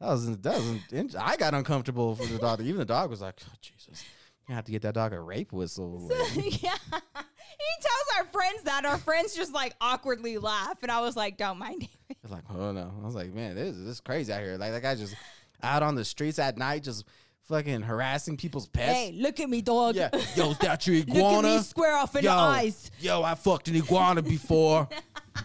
that was that was. I got uncomfortable for the dog. Even the dog was like, oh, "Jesus, you have to get that dog a rape whistle." Like, yeah. He tells our friends that. Our friends just like awkwardly laugh. And I was like, don't mind him. It's like, oh no. I was like, man, this, this is crazy out here. Like that guy just out on the streets at night, just fucking harassing people's pets. Hey, look at me, dog. Yeah. Yo, is that your iguana? look at me square off in yo, the eyes. yo, I fucked an iguana before. I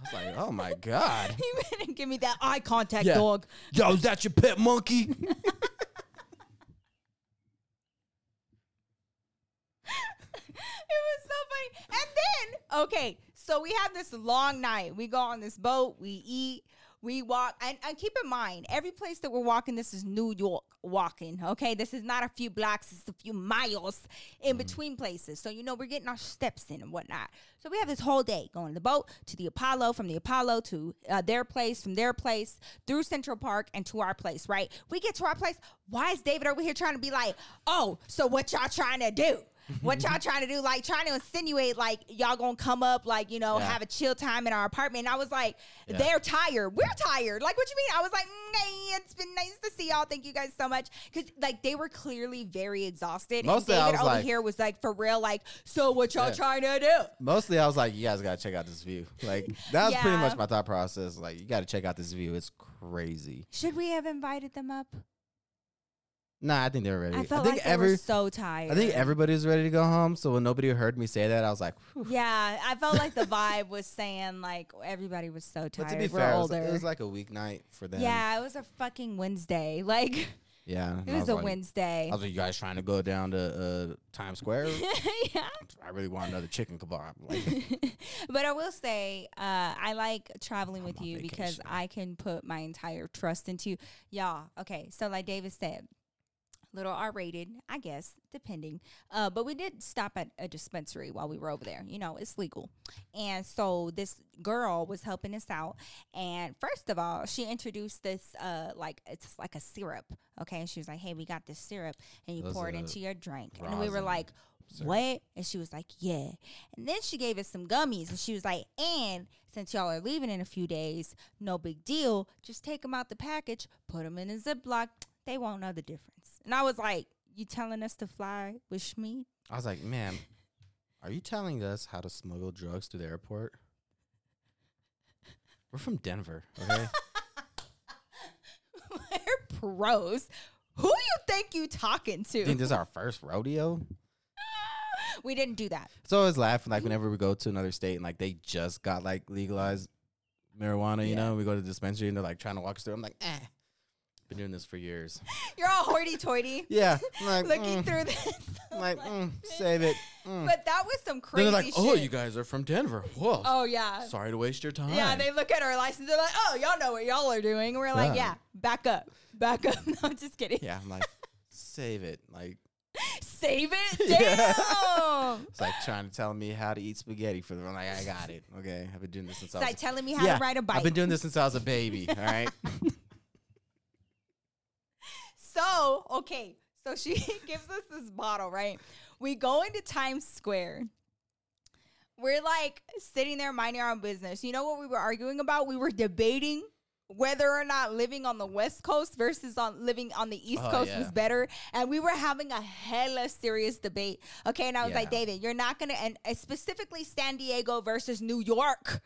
was like, oh my God. He didn't give me that eye contact, Yeah. dog. Yo, is that your pet monkey? it was so funny. And then, okay, so we have this long night. We go on this boat, we eat, We walk, and, and keep in mind, every place that we're walking, this is New York walking. Okay, this is not a few blocks; it's a few miles in between places. So you know we're getting our steps in and whatnot. So we have this whole day going to the boat to the Apollo, from the Apollo to uh, their place, from their place through Central Park and to our place. Right? We get to our place. Why is David over here trying to be like, oh, so what y'all trying to do? What y'all trying to do? Like trying to insinuate like y'all gonna come up, like you know, Yeah. have a chill time in our apartment. And I was like, Yeah. they're tired. We're tired. Like, what you mean? I was like, mm, hey, it's been nice to see y'all. Thank you guys so much. Because like they were clearly very exhausted. Mostly and David was over like- here was like for real, like, so what y'all Yeah. trying to do? Mostly, I was like, you guys gotta check out this view. Like that was pretty much my thought process. Like you gotta check out this view. It's crazy. Should we have invited them up? Nah, I think they were ready. I felt think like they every, were so tired. I think everybody was ready to go home. So when nobody heard me say that, I was like, Whew. Yeah, I felt like the vibe was saying like everybody was so tired. but to be we're fair, it was, older. it was like a weeknight for them. yeah, it was a fucking Wednesday. Like yeah. it I was a like- Wednesday. I was like, you guys trying to go down to uh, Times Square? yeah. I really want another chicken kebab. Like, but I will say, uh, I like traveling I'm with you because. I can put my entire trust into you. Y'all, okay, so like David said, little R rated, I guess, depending. Uh, but we did stop at a dispensary while we were over there. You know, it's legal. And so this girl was helping us out. And first of all, she introduced this, uh, like, it's like a syrup. Okay. And she was like, hey, we got this syrup and you pour it into your drink. And we were like, what? And she was like, yeah. And then she gave us some gummies and she was like, and since y'all are leaving in a few days, no big deal. Just take them out the package, put them in a Ziploc. They won't know the difference. And I was like, you telling us to fly with Shmi? I was like, ma'am, are you telling us how to smuggle drugs to the airport? We're from Denver, okay? We're pros. Who you think you talking I think to? this is our first rodeo. we didn't do that. So I always laughing like whenever we go to another state and like they just got like legalized marijuana, you Yeah. know, we go to the dispensary and they're like trying to walk us through. I'm like, eh, been doing this for years. You're all hoity-toity, Yeah, like looking mm. through this. I'm like, mm, save it. Mm. But that was some Then crazy they're like, oh, shit. you guys are from Denver. Whoa. Oh yeah. Sorry to waste your time. Yeah, they look at our license. They're like, "Oh, y'all know what y'all are doing." We're like, Yeah. "Yeah, back up, back up." No, I'm just kidding. yeah, I'm like, save it. Like, Save it. Yeah. Damn. it's like trying to tell me how to eat spaghetti for the. I'm like, I got it. Okay, I've been doing this since It's I was. like telling me how yeah, to ride a bike. I've been doing this since I was a baby. All right. So okay, so she gives us this bottle, right? We go into Times Square. We're like sitting there minding our own business. You know what we were arguing about? We were debating whether or not living on the West Coast versus on living on the East Oh, Coast yeah. was better. And we were having a hella serious debate. Okay. And I was like, David, you're not going to, and uh, specifically San Diego versus New York.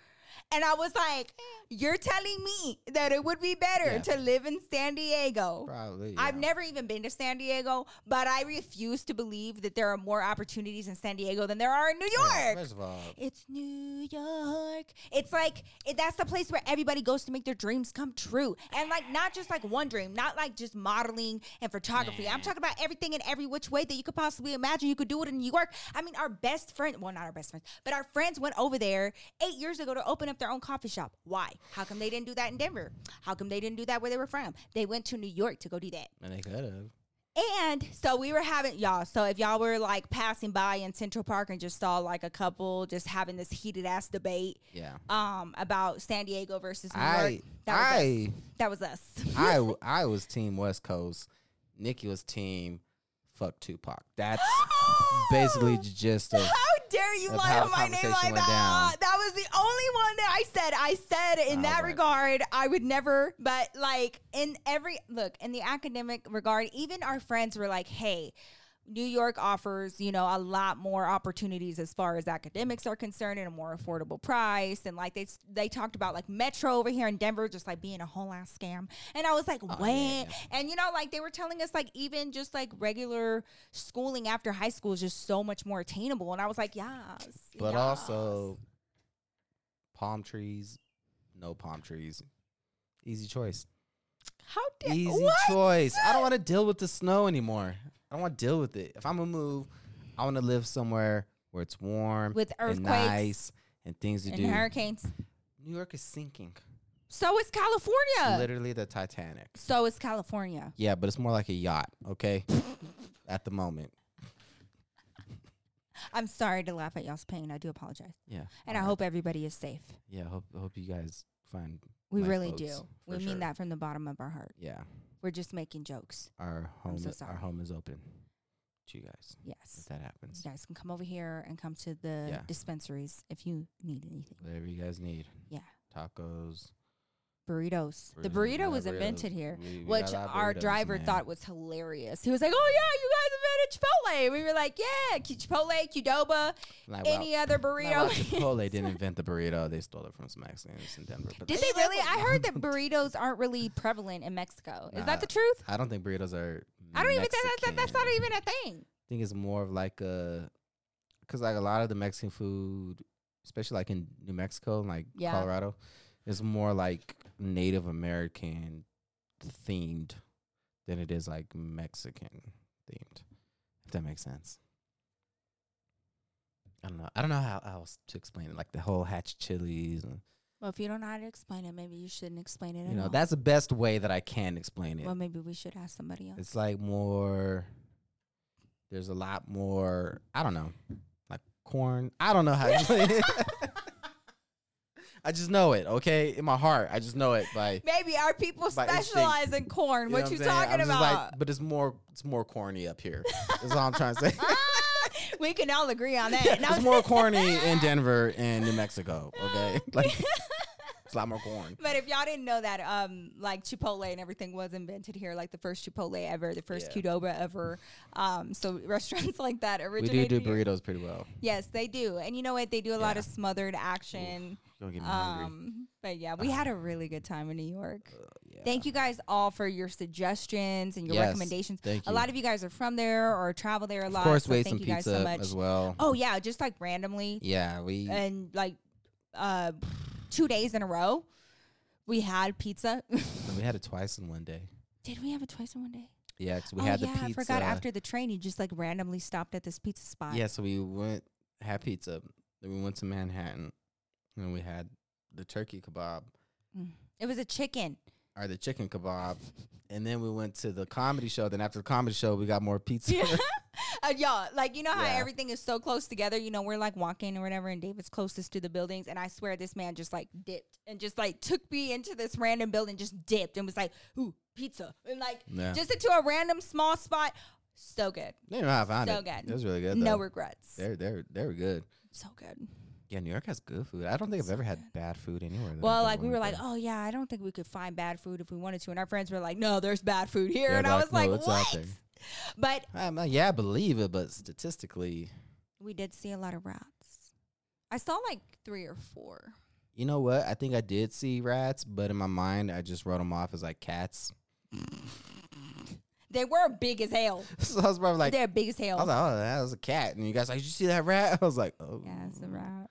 And I was like, you're telling me that it would be better Yeah. to live in San Diego. Probably. I've never even been to San Diego, but I refuse to believe that there are more opportunities in San Diego than there are in New Yeah, York. First of all, It's New York. It's like it, that's the place where everybody goes to make their dreams come true, and like not just like one dream, not like just modeling and photography. I'm talking about everything in every which way that you could possibly imagine. You could do it in New York. I mean, our best friend, well, not our best friends, but our friends went over there eight years ago to open up their own coffee shop. Why? How come they didn't do that in Denver? How come they didn't do that where they were from? They went to New York to go do that. and they could have. And so we were having y'all. So if y'all were like passing by in Central Park and just saw like a couple just having this heated ass debate Yeah. um about San Diego versus New I York, that was us. I That was us. I I was team West Coast. Nikki was team fuck Tupac. That's basically just a dare you lie on my name like that? That was the only one that I said. I said in I that like- regard, I would never, but like in every look, in the academic regard, even our friends were like, hey, New York offers, you know, a lot more opportunities as far as academics are concerned and a more affordable price. And like they they talked about like Metro over here in Denver just like being a whole ass scam. And I was like, what? Oh, yeah, yeah. And you know, like they were telling us like even just like regular schooling after high school is just so much more attainable. And I was like, yes. but yes. also palm trees, no palm trees. Easy choice. how dare you? Easy what? choice. I don't want to deal with the snow anymore. I don't want to deal with it. If I'm gonna move, I want to live somewhere where it's warm With and earthquakes nice and things to and do. hurricanes. New York is sinking. So is It's California. literally the Titanic. So is California. Yeah, but it's more like a yacht, okay? At the moment. I'm sorry to laugh at y'all's pain. I do apologize. Yeah. And I hope everybody is safe. Yeah, hope hope you guys find We nice really do. We sure. mean that from the bottom of our heart. Yeah. We're just making jokes. Our home so sorry. our home is open to you guys Yes, if that happens. You guys can come over here and come to the Yeah. dispensaries if you need anything. Whatever you guys need. Yeah. Tacos. Burritos. The burrito was burritos. invented here, We- we which a lot of our driver man. thought was hilarious. He was like, "Oh yeah, you guys Chipotle." We were like, "Yeah, Chipotle, Qdoba, Like, any well, other burrito." about Chipotle didn't invent the burrito. They stole it from some Mexicans in Denver. But Did they really? I heard that burritos aren't really prevalent in Mexico. Is Nah, that the truth? I don't think burritos are. I don't even think that, that that's not even a thing. I think it's more of like a, cause like a lot of the Mexican food, especially like in New Mexico, and like Yeah. Colorado, is more like Native American themed than it is like Mexican themed. If that makes sense. I don't know. I don't know how else to explain it. Like the whole hatch chilies, and Well, if you don't know how to explain it, maybe you shouldn't explain it. you at know all. that's the best way that I can explain it. well, maybe we should ask somebody else. It's like more. There's a lot more. I don't know, like corn. I don't know how to explain it. I just know it. Okay, in my heart, I just know it by. Maybe our people By instinct. specialize in corn. You what you saying? talking about? Like, but it's more. It's more corny up here. That's all I'm trying to say. we can all agree on that. Yeah, No. it's more corny in Denver and New Mexico. Okay, like it's a lot more corn. But if y'all didn't know that, um, like Chipotle and everything was invented here, like the first Chipotle ever, the first Yeah. Qdoba ever. Um, so restaurants like that originally. We do originated. do here. burritos pretty well. Yes, they do, and you know what? They do a lot of smothered action. Don't get me hungry. Um, but yeah, we had a really good time in New York. Uh, yeah. Thank you guys all for your suggestions and your Yes, recommendations. Thank you. A lot of you guys are from there or travel there a lot. of course, so we ate thank some you guys pizza so much. as well. Oh yeah, just like randomly Yeah, we. and like uh two days in a row, we had pizza. we had it twice in one day. Did we have it twice in one day? Yeah, 'cause we oh had yeah, the pizza. I forgot. After the train, you just like randomly stopped at this pizza spot. Yeah, so we went had pizza. Then we went to Manhattan, and we had the turkey kebab mm. it was a chicken. Or the chicken kebab, and then we went to the comedy show. Then after the comedy show, we got more pizza. Yeah. uh, y'all, like you know how Yeah. everything is so close together. You know, we're like walking or whatever, and David's closest to the buildings, and I swear this man just like dipped and just like took me into this random building, just dipped and was like, "Ooh, pizza," and like yeah, just into a random small spot. So good, they know how I found so it. good. It was really good. no regrets. they're they're they're good. So good. Yeah, New York has good food. I don't think I've ever had bad food anywhere. that Well, like we were went like, there. oh yeah, I don't think we could find bad food if we wanted to, and our friends were like, no, there's bad food here, Yeah, and I they're was like, "No, it's out what? there." But like, yeah, I believe it, but statistically, we did see a lot of rats. I saw like three or four. you know what? I think I did see rats, but in my mind, I just wrote them off as like cats. They were big as hell. so I was probably like, They're big as hell. I hell. was like, oh, that was a cat. And you guys like, did you see that rat? I was like, oh, yeah, it's a rat.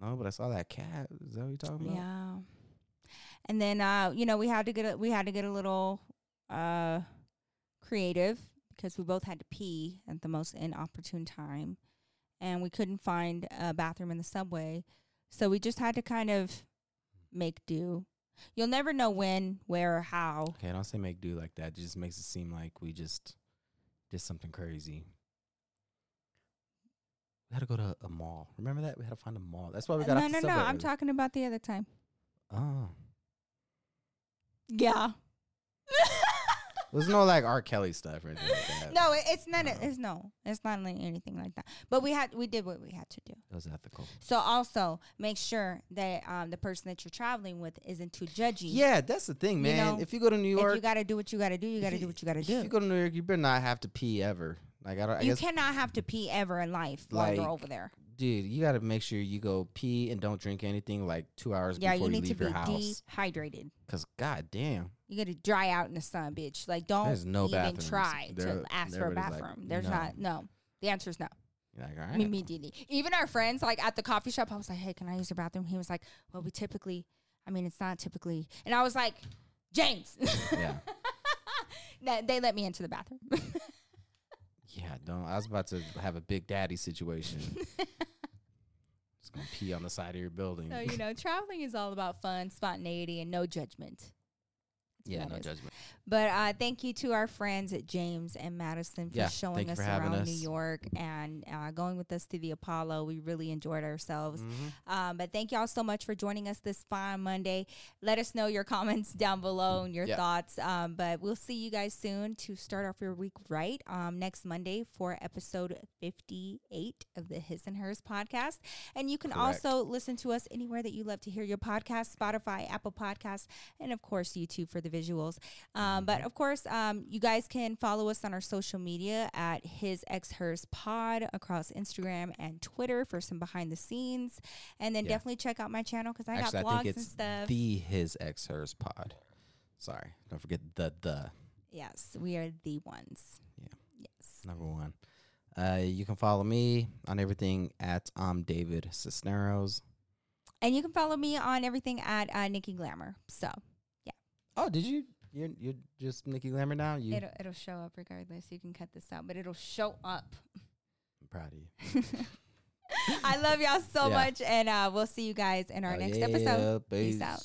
No, but I saw that cat. Is that what you're talking about? Yeah. And then uh, you know, we had to get a we had to get a little uh creative because we both had to pee at the most inopportune time. And we couldn't find a bathroom in the subway. So we just had to kind of make do. You'll never know when, where, or how. Okay, don't say make do like that. It just makes it seem like we just did something crazy. We had to go to a mall. Remember that? We had to find a mall. That's why we got no, no, no. subway I'm talking about the other time. Oh. Yeah. There's no like R. Kelly stuff or anything like that. no, it, it's not. No. It's no. It's not like anything like that. But we had. We did what we had to do. It was ethical. So also make sure that um, the person that you're traveling with isn't too judgy. Yeah, that's the thing, You man. know, if you go to New If York, you got to do what you got to do, you got to do what you got to do. If you go to New York, you better not have to pee ever. Like I don't. I you guess, cannot have to pee ever in life while you're over there. dude, you got to make sure you go pee and don't drink anything like two hours Yeah, before you you, need to leave be your house. dehydrated. Cause goddamn, You got to dry out in the sun, bitch. Like don't There's no even bathrooms. try There- to ask for a everybody's like, bathroom. There's no. not. No. The answer is no. you're like all I immediately. Even our friends, like at the coffee shop, I was like, "Hey, can I use the bathroom?" He was like, "Well, we typically, I mean, it's not typically." And I was like, "James." yeah, they let me into the bathroom. yeah. Don't. I was about to have a big daddy situation. Just gonna pee on the side of your building. So you know, traveling is all about fun, spontaneity, and no judgment. Yeah, no judgment. But uh, thank you to our friends at James and Madison for Yeah, showing us for around New. York and uh, going with us to the Apollo. We really enjoyed ourselves. Mhm. Um, but thank y'all so much for joining us this fine Monday. Let us know your comments down below and your Yeah. thoughts. Um, but we'll see you guys soon to start off your week right um, next Monday for episode 58 of the His and Hers podcast. And you can Correct. also listen to us anywhere that you love to hear your podcast Spotify, Apple Podcasts, and of course, YouTube for the visuals. Um, but of course, um, you guys can follow us on our social media at His Ex Hers Pod across Instagram and Twitter for some behind the scenes. And then Yeah. definitely check out my channel because I Actually, got I vlogs think and it's stuff. the his ex hers pod. Sorry, don't forget the the yes, we are the ones. Yeah. Yes. number one. Uh, you can follow me on everything at um David Sisneros. And you can follow me on everything at uh, Nikki Glamour. So Oh, did you? You're you're just Nikki Glamour now. You, it'll, it'll show up regardless. You can cut this out, but it'll show up. I'm proud of you. I love y'all so Yeah. much. And uh, we'll see you guys in our Oh, next yeah, episode. Peace peace. out.